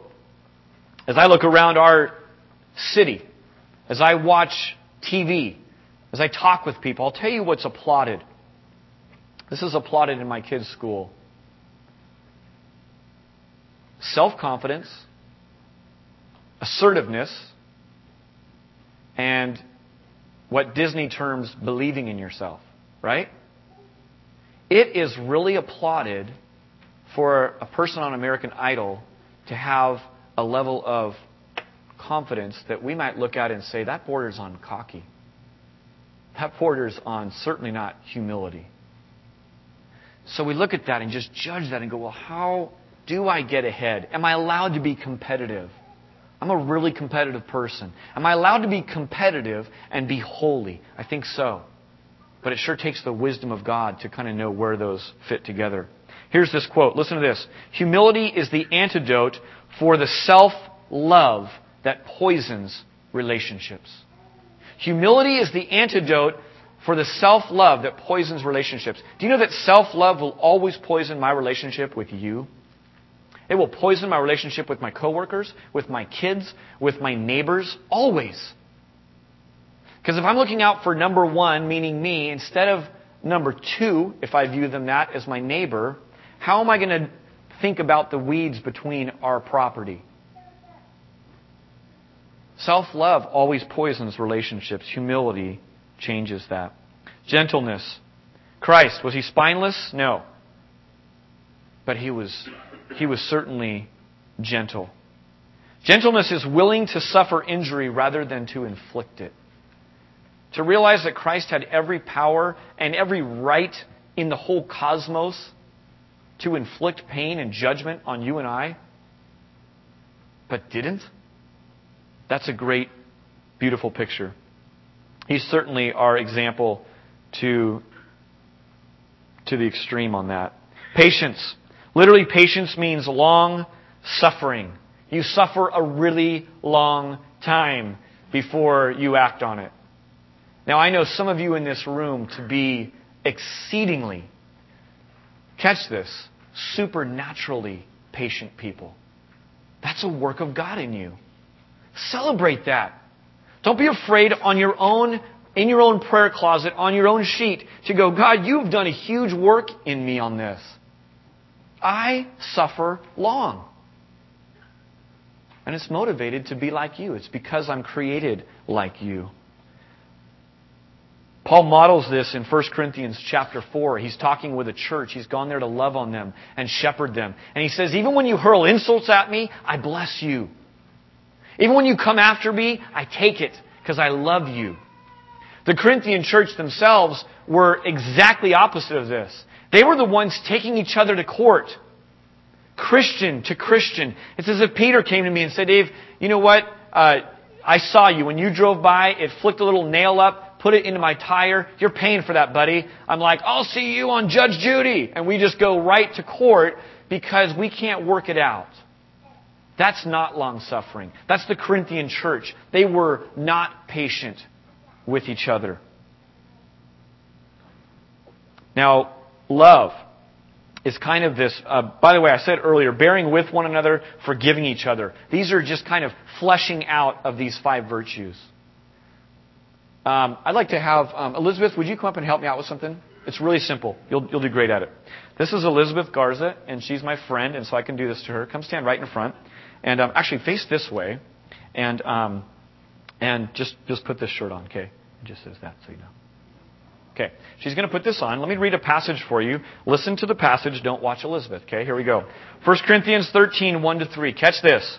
As I look around our city, as I watch TV, as I talk with people, I'll tell you what's applauded. This is applauded in my kids' school. Self confidence, assertiveness, and what Disney terms believing in yourself, right? It is really applauded for a person on American Idol to have a level of confidence that we might look at and say that borders on cocky. That borders on certainly not humility. So we look at that and just judge that and go, well, how do I get ahead? Am I allowed to be competitive? I'm a really competitive person. Am I allowed to be competitive and be holy? I think so. But it sure takes the wisdom of God to kind of know where those fit together. Here's this quote. Listen to this. Humility is the antidote for the self love that poisons relationships. Humility is the antidote for the self love that poisons relationships. Do you know that self love will always poison my relationship with you? It will poison my relationship with my coworkers, with my kids, with my neighbors, always. Because if I'm looking out for number one, meaning me, instead of number two, if I view them that as my neighbor, how am I going to think about the weeds between our property? Self love always poisons relationships. Humility changes that. Gentleness. Christ, was he spineless? No. But he was he was certainly gentle. Gentleness is willing to suffer injury rather than to inflict it. To realize that Christ had every power and every right in the whole cosmos to inflict pain and judgment on you and I, but didn't. That's a great, beautiful picture. He's certainly our example to, to the extreme on that. Patience. Literally, patience means long suffering. You suffer a really long time before you act on it. Now, I know some of you in this room to be exceedingly, catch this, supernaturally patient people. That's a work of God in you. Celebrate that. Don't be afraid on your own, in your own prayer closet, on your own sheet, to go, God, you've done a huge work in me on this. I suffer long. And it's motivated to be like you. It's because I'm created like you. Paul models this in 1 Corinthians chapter 4. He's talking with a church. He's gone there to love on them and shepherd them. And he says, even when you hurl insults at me, I bless you. Even when you come after me, I take it because I love you. The Corinthian church themselves were exactly opposite of this. They were the ones taking each other to court. Christian to Christian. It's as if Peter came to me and said, Dave, you know what? Uh, I saw you. When you drove by, it flicked a little nail up, put it into my tire. You're paying for that, buddy. I'm like, I'll see you on Judge Judy. And we just go right to court because we can't work it out. That's not long suffering. That's the Corinthian church. They were not patient with each other. Now, love is kind of this, uh, by the way, I said earlier, bearing with one another, forgiving each other. These are just kind of fleshing out of these five virtues. Um, I'd like to have, um, Elizabeth, would you come up and help me out with something? It's really simple. You'll, you'll do great at it. This is Elizabeth Garza, and she's my friend, and so I can do this to her. Come stand right in front. And um, actually, face this way, and, um, and just, just put this shirt on, okay? It just says that, so you know. Okay, she's going to put this on. Let me read a passage for you. Listen to the passage. Don't watch Elizabeth. Okay, here we go. 1 Corinthians 13, 1 to 3. Catch this.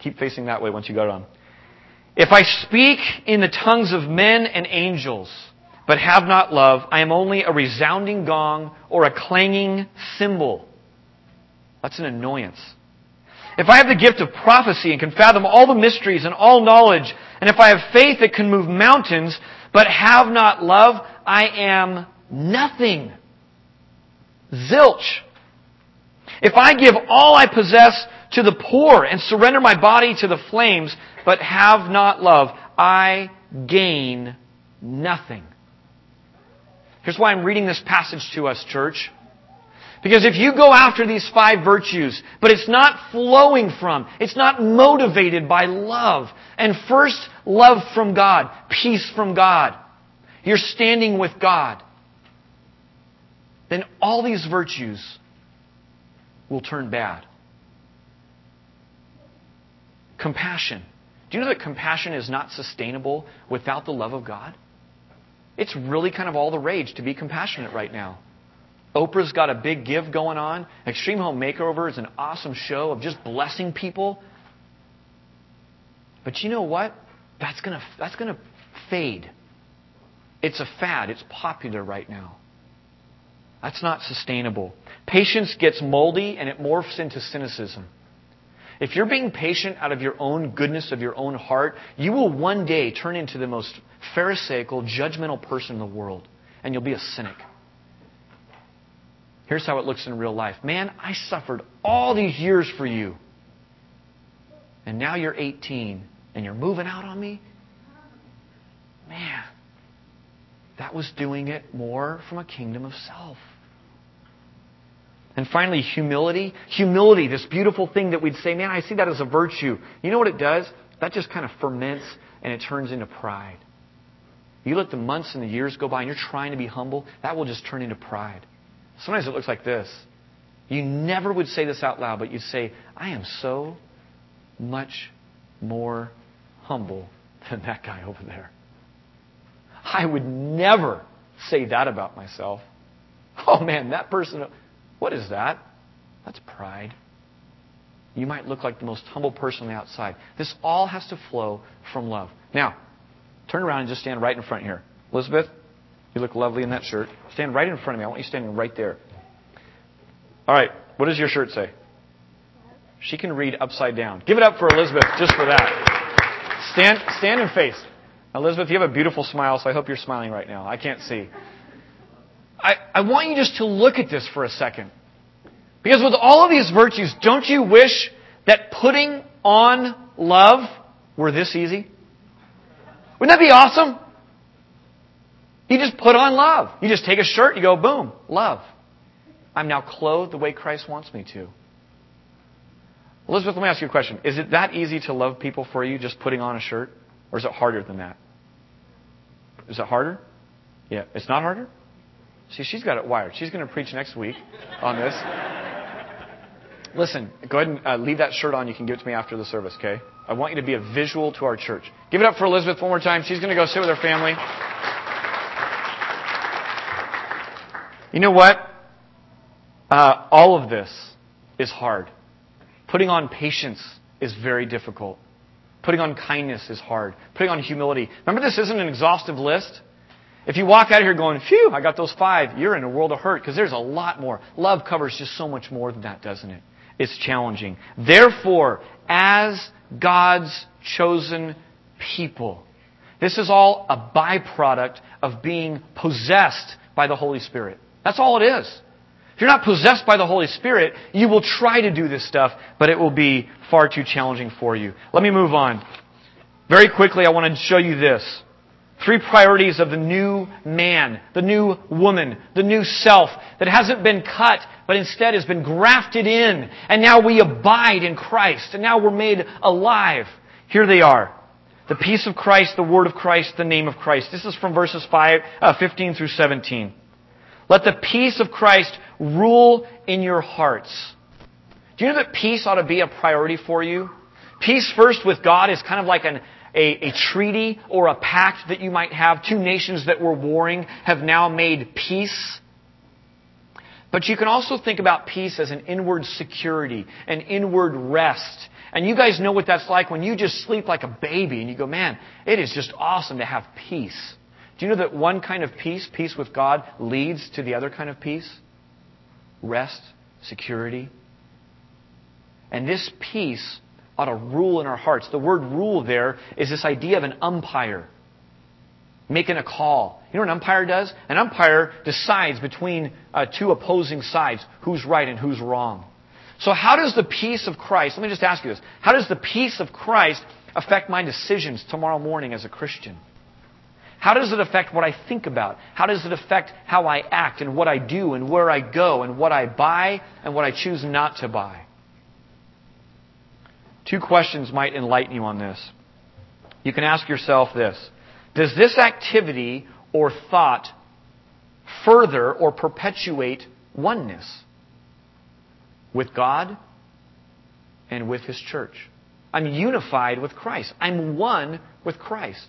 Keep facing that way once you got it on. If I speak in the tongues of men and angels, but have not love, I am only a resounding gong or a clanging cymbal. That's an annoyance. If I have the gift of prophecy and can fathom all the mysteries and all knowledge, and if I have faith that can move mountains, but have not love, I am nothing. Zilch. If I give all I possess to the poor and surrender my body to the flames, but have not love, I gain nothing. Here's why I'm reading this passage to us, church. Because if you go after these five virtues, but it's not flowing from, it's not motivated by love, and first love from God, peace from God, you're standing with God, then all these virtues will turn bad. Compassion. Do you know that compassion is not sustainable without the love of God? It's really kind of all the rage to be compassionate right now. Oprah's got a big give going on. Extreme Home Makeover is an awesome show of just blessing people. But you know what? That's going to that's going to fade. It's a fad. It's popular right now. That's not sustainable. Patience gets moldy and it morphs into cynicism. If you're being patient out of your own goodness of your own heart, you will one day turn into the most pharisaical, judgmental person in the world, and you'll be a cynic. Here's how it looks in real life. Man, I suffered all these years for you. And now you're 18 and you're moving out on me? Man, that was doing it more from a kingdom of self. And finally, humility. Humility, this beautiful thing that we'd say, man, I see that as a virtue. You know what it does? That just kind of ferments and it turns into pride. You let the months and the years go by and you're trying to be humble, that will just turn into pride. Sometimes it looks like this. You never would say this out loud, but you'd say, I am so much more humble than that guy over there. I would never say that about myself. Oh man, that person, what is that? That's pride. You might look like the most humble person on the outside. This all has to flow from love. Now, turn around and just stand right in front here. Elizabeth, you look lovely in that shirt. Stand right in front of me. I want you standing right there. All right. What does your shirt say? She can read upside down. Give it up for Elizabeth just for that. Stand, stand and face. Elizabeth, you have a beautiful smile, so I hope you're smiling right now. I can't see. I, I want you just to look at this for a second. Because with all of these virtues, don't you wish that putting on love were this easy? Wouldn't that be awesome? You just put on love. You just take a shirt, you go, boom, love. I'm now clothed the way Christ wants me to. Elizabeth, let me ask you a question. Is it that easy to love people for you just putting on a shirt? Or is it harder than that? Is it harder? Yeah. It's not harder? See, she's got it wired. She's going to preach next week on this. Listen, go ahead and uh, leave that shirt on. You can give it to me after the service, okay? I want you to be a visual to our church. Give it up for Elizabeth one more time. She's going to go sit with her family. You know what? Uh, all of this is hard. Putting on patience is very difficult. Putting on kindness is hard. Putting on humility. Remember, this isn't an exhaustive list. If you walk out of here going, phew, I got those five, you're in a world of hurt because there's a lot more. Love covers just so much more than that, doesn't it? It's challenging. Therefore, as God's chosen people, this is all a byproduct of being possessed by the Holy Spirit. That's all it is. If you're not possessed by the Holy Spirit, you will try to do this stuff, but it will be far too challenging for you. Let me move on. Very quickly, I want to show you this. Three priorities of the new man, the new woman, the new self that hasn't been cut, but instead has been grafted in. And now we abide in Christ. And now we're made alive. Here they are. The peace of Christ, the word of Christ, the name of Christ. This is from verses 5, uh, 15 through 17. Let the peace of Christ rule in your hearts. Do you know that peace ought to be a priority for you? Peace first with God is kind of like an, a, a treaty or a pact that you might have. Two nations that were warring have now made peace. But you can also think about peace as an inward security, an inward rest. And you guys know what that's like when you just sleep like a baby and you go, man, it is just awesome to have peace. Do you know that one kind of peace, peace with God, leads to the other kind of peace? Rest, security. And this peace ought to rule in our hearts. The word rule there is this idea of an umpire making a call. You know what an umpire does? An umpire decides between uh, two opposing sides who's right and who's wrong. So, how does the peace of Christ, let me just ask you this, how does the peace of Christ affect my decisions tomorrow morning as a Christian? How does it affect what I think about? How does it affect how I act and what I do and where I go and what I buy and what I choose not to buy? Two questions might enlighten you on this. You can ask yourself this Does this activity or thought further or perpetuate oneness with God and with His church? I'm unified with Christ. I'm one with Christ.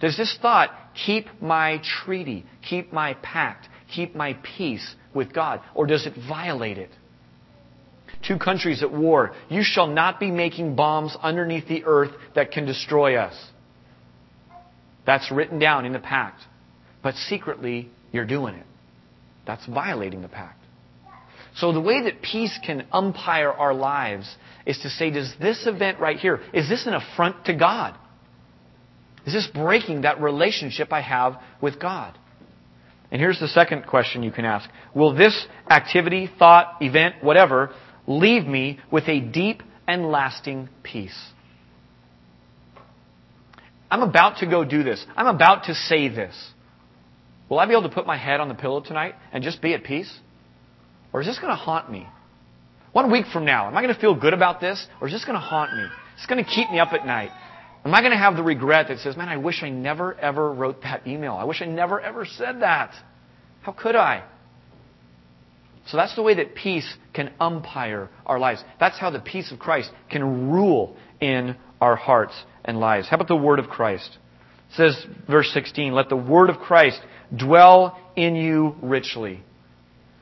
Does this thought keep my treaty, keep my pact, keep my peace with God? Or does it violate it? Two countries at war. You shall not be making bombs underneath the earth that can destroy us. That's written down in the pact. But secretly, you're doing it. That's violating the pact. So the way that peace can umpire our lives is to say, does this event right here, is this an affront to God? Is this breaking that relationship I have with God? And here's the second question you can ask. Will this activity, thought, event, whatever, leave me with a deep and lasting peace? I'm about to go do this. I'm about to say this. Will I be able to put my head on the pillow tonight and just be at peace? Or is this going to haunt me? One week from now, am I going to feel good about this? Or is this going to haunt me? It's going to keep me up at night. Am I going to have the regret that says, man, I wish I never ever wrote that email. I wish I never ever said that. How could I? So that's the way that peace can umpire our lives. That's how the peace of Christ can rule in our hearts and lives. How about the word of Christ? It says, verse 16, let the word of Christ dwell in you richly.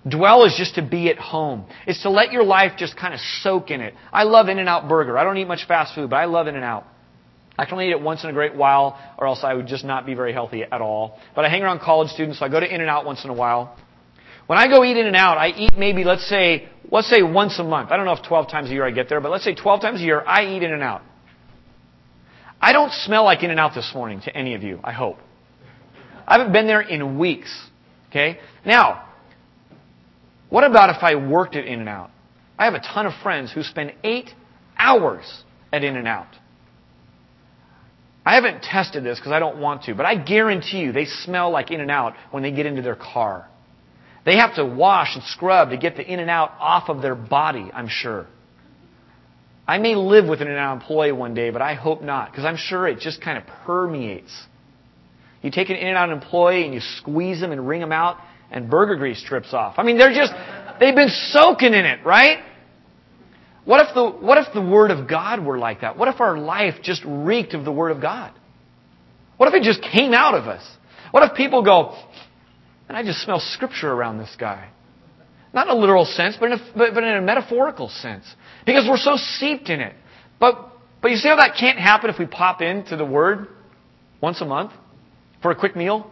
Dwell is just to be at home. It's to let your life just kind of soak in it. I love In-N-Out Burger. I don't eat much fast food, but I love In-N-Out. I can only eat it once in a great while, or else I would just not be very healthy at all. But I hang around college students, so I go to In-N-Out once in a while. When I go eat In-N-Out, I eat maybe, let's say, let's say once a month. I don't know if 12 times a year I get there, but let's say 12 times a year I eat In-N-Out. I don't smell like In-N-Out this morning to any of you, I hope. I haven't been there in weeks. Okay? Now, what about if I worked at In-N-Out? I have a ton of friends who spend eight hours at In N Out. I haven't tested this because I don't want to, but I guarantee you they smell like In N Out when they get into their car. They have to wash and scrub to get the In N Out off of their body, I'm sure. I may live with an In N Out employee one day, but I hope not because I'm sure it just kind of permeates. You take an In N Out employee and you squeeze them and wring them out, and burger grease trips off. I mean, they're just, they've been soaking in it, right? What if, the, what if the Word of God were like that? What if our life just reeked of the Word of God? What if it just came out of us? What if people go, and I just smell Scripture around this guy? Not in a literal sense, but in a, but, but in a metaphorical sense. Because we're so seeped in it. But, but you see how that can't happen if we pop into the Word once a month for a quick meal?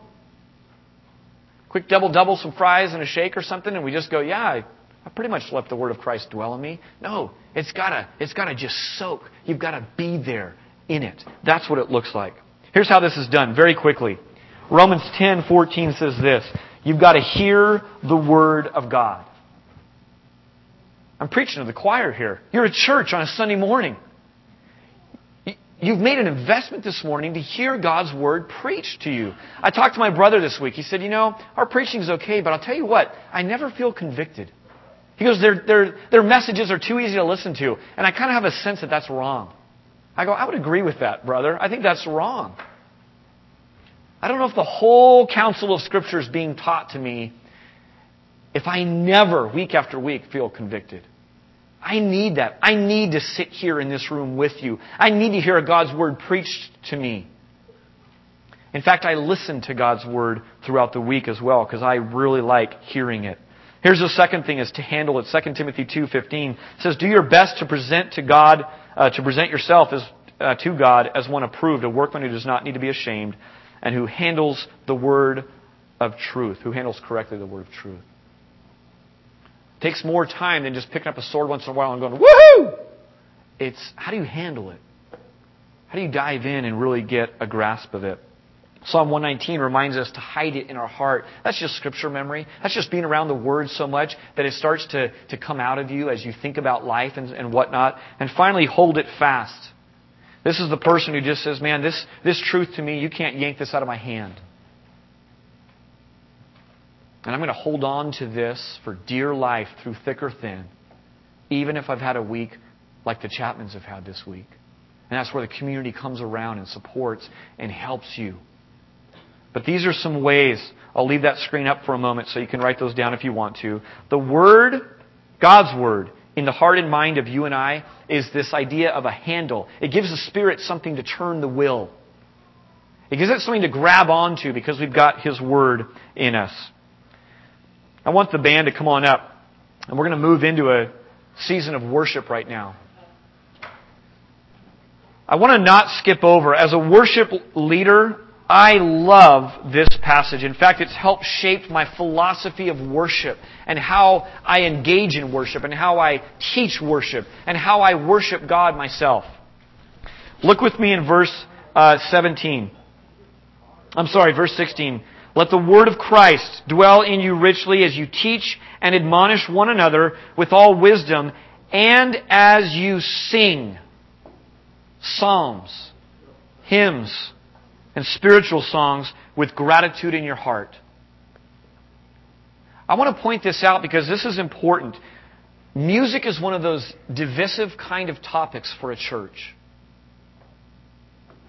Quick double double, some fries and a shake or something, and we just go, yeah, I, I pretty much let the word of Christ dwell in me. No, it's gotta, it's gotta just soak. You've gotta be there in it. That's what it looks like. Here's how this is done, very quickly. Romans 10, 14 says this. You've got to hear the word of God. I'm preaching to the choir here. You're at church on a Sunday morning. You've made an investment this morning to hear God's word preached to you. I talked to my brother this week. He said, You know, our preaching is okay, but I'll tell you what, I never feel convicted. He goes, their, their, their messages are too easy to listen to. And I kind of have a sense that that's wrong. I go, I would agree with that, brother. I think that's wrong. I don't know if the whole counsel of Scripture is being taught to me if I never, week after week, feel convicted. I need that. I need to sit here in this room with you. I need to hear God's Word preached to me. In fact, I listen to God's Word throughout the week as well because I really like hearing it. Here's the second thing is to handle it. 2 Timothy 2.15 says, Do your best to present to God, uh, to present yourself as, uh, to God as one approved, a workman who does not need to be ashamed, and who handles the word of truth, who handles correctly the word of truth. It takes more time than just picking up a sword once in a while and going, woohoo! It's how do you handle it? How do you dive in and really get a grasp of it? Psalm 119 reminds us to hide it in our heart. That's just scripture memory. That's just being around the Word so much that it starts to, to come out of you as you think about life and, and whatnot. And finally, hold it fast. This is the person who just says, man, this, this truth to me, you can't yank this out of my hand. And I'm going to hold on to this for dear life through thick or thin, even if I've had a week like the Chapmans have had this week. And that's where the community comes around and supports and helps you. But these are some ways. I'll leave that screen up for a moment so you can write those down if you want to. The Word, God's Word, in the heart and mind of you and I is this idea of a handle. It gives the Spirit something to turn the will. It gives it something to grab onto because we've got His Word in us. I want the band to come on up, and we're going to move into a season of worship right now. I want to not skip over. As a worship leader, I love this passage. In fact, it's helped shape my philosophy of worship and how I engage in worship and how I teach worship and how I worship God myself. Look with me in verse uh, 17. I'm sorry, verse 16. Let the word of Christ dwell in you richly as you teach and admonish one another with all wisdom and as you sing psalms, hymns, and spiritual songs with gratitude in your heart. I want to point this out because this is important. Music is one of those divisive kind of topics for a church.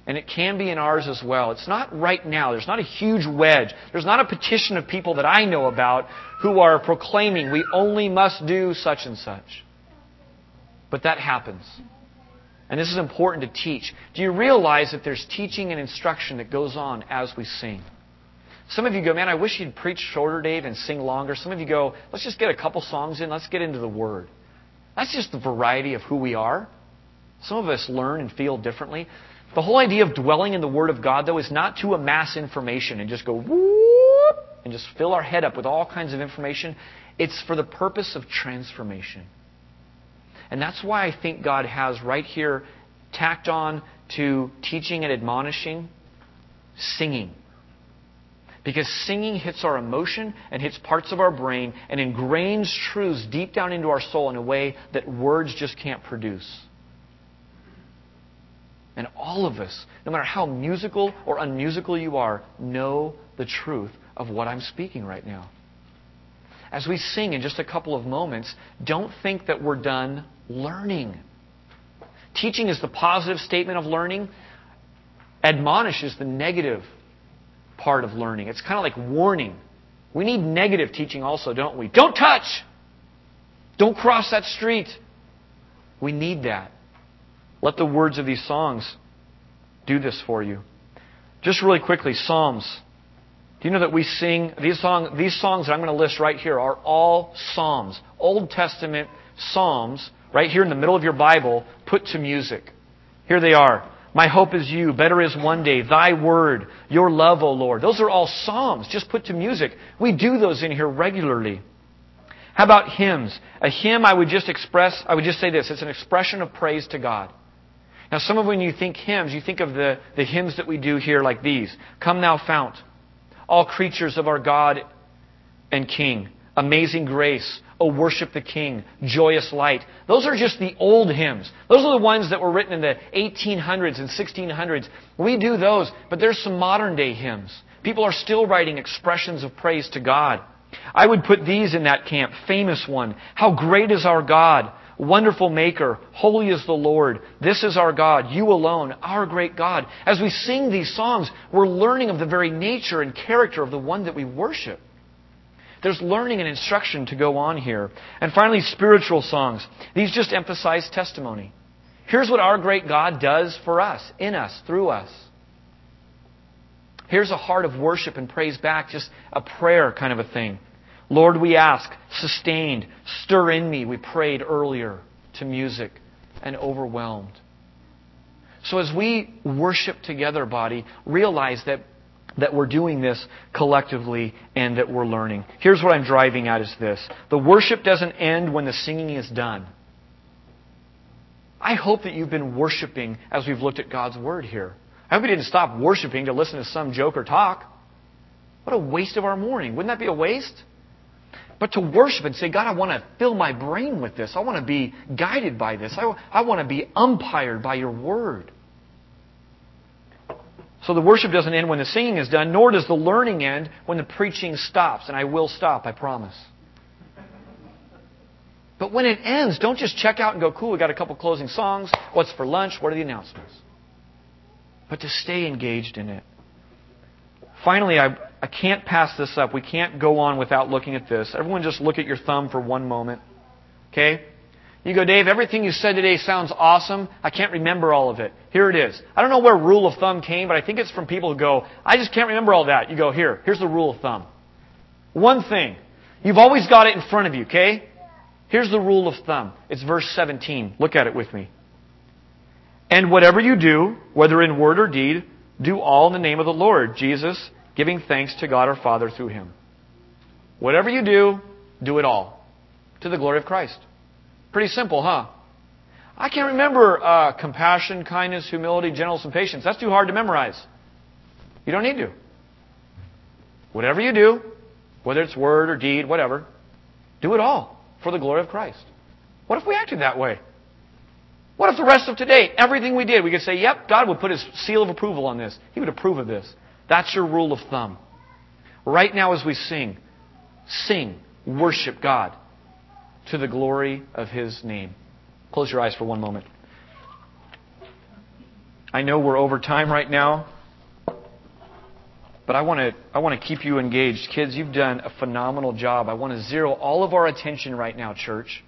And it can be in ours as well. It's not right now. There's not a huge wedge. There's not a petition of people that I know about who are proclaiming we only must do such and such. But that happens. And this is important to teach. Do you realize that there's teaching and instruction that goes on as we sing? Some of you go, man, I wish you'd preach shorter, Dave, and sing longer. Some of you go, let's just get a couple songs in. Let's get into the Word. That's just the variety of who we are. Some of us learn and feel differently. The whole idea of dwelling in the Word of God, though, is not to amass information and just go whoop and just fill our head up with all kinds of information. It's for the purpose of transformation. And that's why I think God has right here tacked on to teaching and admonishing singing. Because singing hits our emotion and hits parts of our brain and ingrains truths deep down into our soul in a way that words just can't produce. And all of us, no matter how musical or unmusical you are, know the truth of what I'm speaking right now. As we sing in just a couple of moments, don't think that we're done learning. Teaching is the positive statement of learning. Admonish is the negative part of learning. It's kind of like warning. We need negative teaching also, don't we? Don't touch! Don't cross that street. We need that. Let the words of these songs do this for you. Just really quickly, Psalms. Do you know that we sing these songs? These songs that I'm going to list right here are all Psalms, Old Testament Psalms, right here in the middle of your Bible, put to music. Here they are. My hope is you. Better is one day. Thy word. Your love, O Lord. Those are all Psalms, just put to music. We do those in here regularly. How about hymns? A hymn, I would just express, I would just say this it's an expression of praise to God. Now, some of when you think hymns, you think of the, the hymns that we do here like these Come Thou Fount, All Creatures of Our God and King, Amazing Grace, O Worship the King, Joyous Light. Those are just the old hymns. Those are the ones that were written in the 1800s and 1600s. We do those, but there's some modern day hymns. People are still writing expressions of praise to God. I would put these in that camp. Famous one. How great is our God! Wonderful Maker. Holy is the Lord. This is our God. You alone, our great God. As we sing these songs, we're learning of the very nature and character of the one that we worship. There's learning and instruction to go on here. And finally, spiritual songs. These just emphasize testimony. Here's what our great God does for us, in us, through us. Here's a heart of worship and praise back, just a prayer kind of a thing. Lord, we ask, sustained, stir in me, we prayed earlier to music, and overwhelmed. So as we worship together, body, realize that, that we're doing this collectively and that we're learning. Here's what I'm driving at is this. The worship doesn't end when the singing is done. I hope that you've been worshiping as we've looked at God's Word here. I hope we didn't stop worshiping to listen to some joke or talk. What a waste of our morning. Wouldn't that be a waste? But to worship and say, God, I want to fill my brain with this. I want to be guided by this. I, I want to be umpired by your word. So the worship doesn't end when the singing is done, nor does the learning end when the preaching stops. And I will stop, I promise. But when it ends, don't just check out and go, cool, we got a couple closing songs. What's for lunch? What are the announcements? But to stay engaged in it. Finally, I, I can't pass this up. We can't go on without looking at this. Everyone just look at your thumb for one moment. Okay? You go, Dave, everything you said today sounds awesome. I can't remember all of it. Here it is. I don't know where rule of thumb came, but I think it's from people who go, I just can't remember all that. You go, here, here's the rule of thumb. One thing. You've always got it in front of you, okay? Here's the rule of thumb. It's verse 17. Look at it with me. And whatever you do, whether in word or deed, do all in the name of the Lord Jesus, giving thanks to God our Father through him. Whatever you do, do it all to the glory of Christ. Pretty simple, huh? I can't remember uh, compassion, kindness, humility, gentleness, and patience. That's too hard to memorize. You don't need to. Whatever you do, whether it's word or deed, whatever, do it all for the glory of Christ. What if we acted that way? What if the rest of today, everything we did, we could say, yep, God would put his seal of approval on this. He would approve of this. That's your rule of thumb. Right now, as we sing, sing, worship God to the glory of his name. Close your eyes for one moment. I know we're over time right now, but I want to I want to keep you engaged. Kids, you've done a phenomenal job. I want to zero all of our attention right now, church,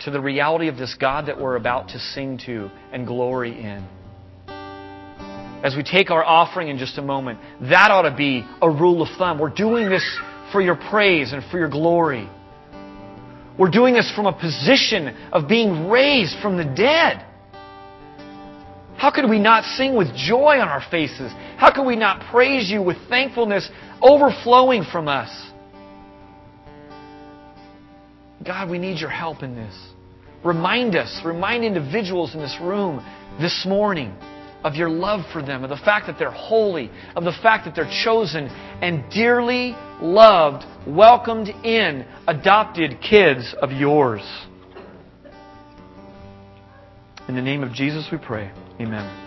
to the reality of this God that we're about to sing to and glory in. As we take our offering in just a moment, that ought to be a rule of thumb. We're doing this for your praise and for your glory. We're doing this from a position of being raised from the dead. How could we not sing with joy on our faces? How could we not praise you with thankfulness overflowing from us? God, we need your help in this. Remind us, remind individuals in this room this morning of your love for them, of the fact that they're holy, of the fact that they're chosen and dearly loved, welcomed in, adopted kids of yours. In the name of Jesus we pray. Amen.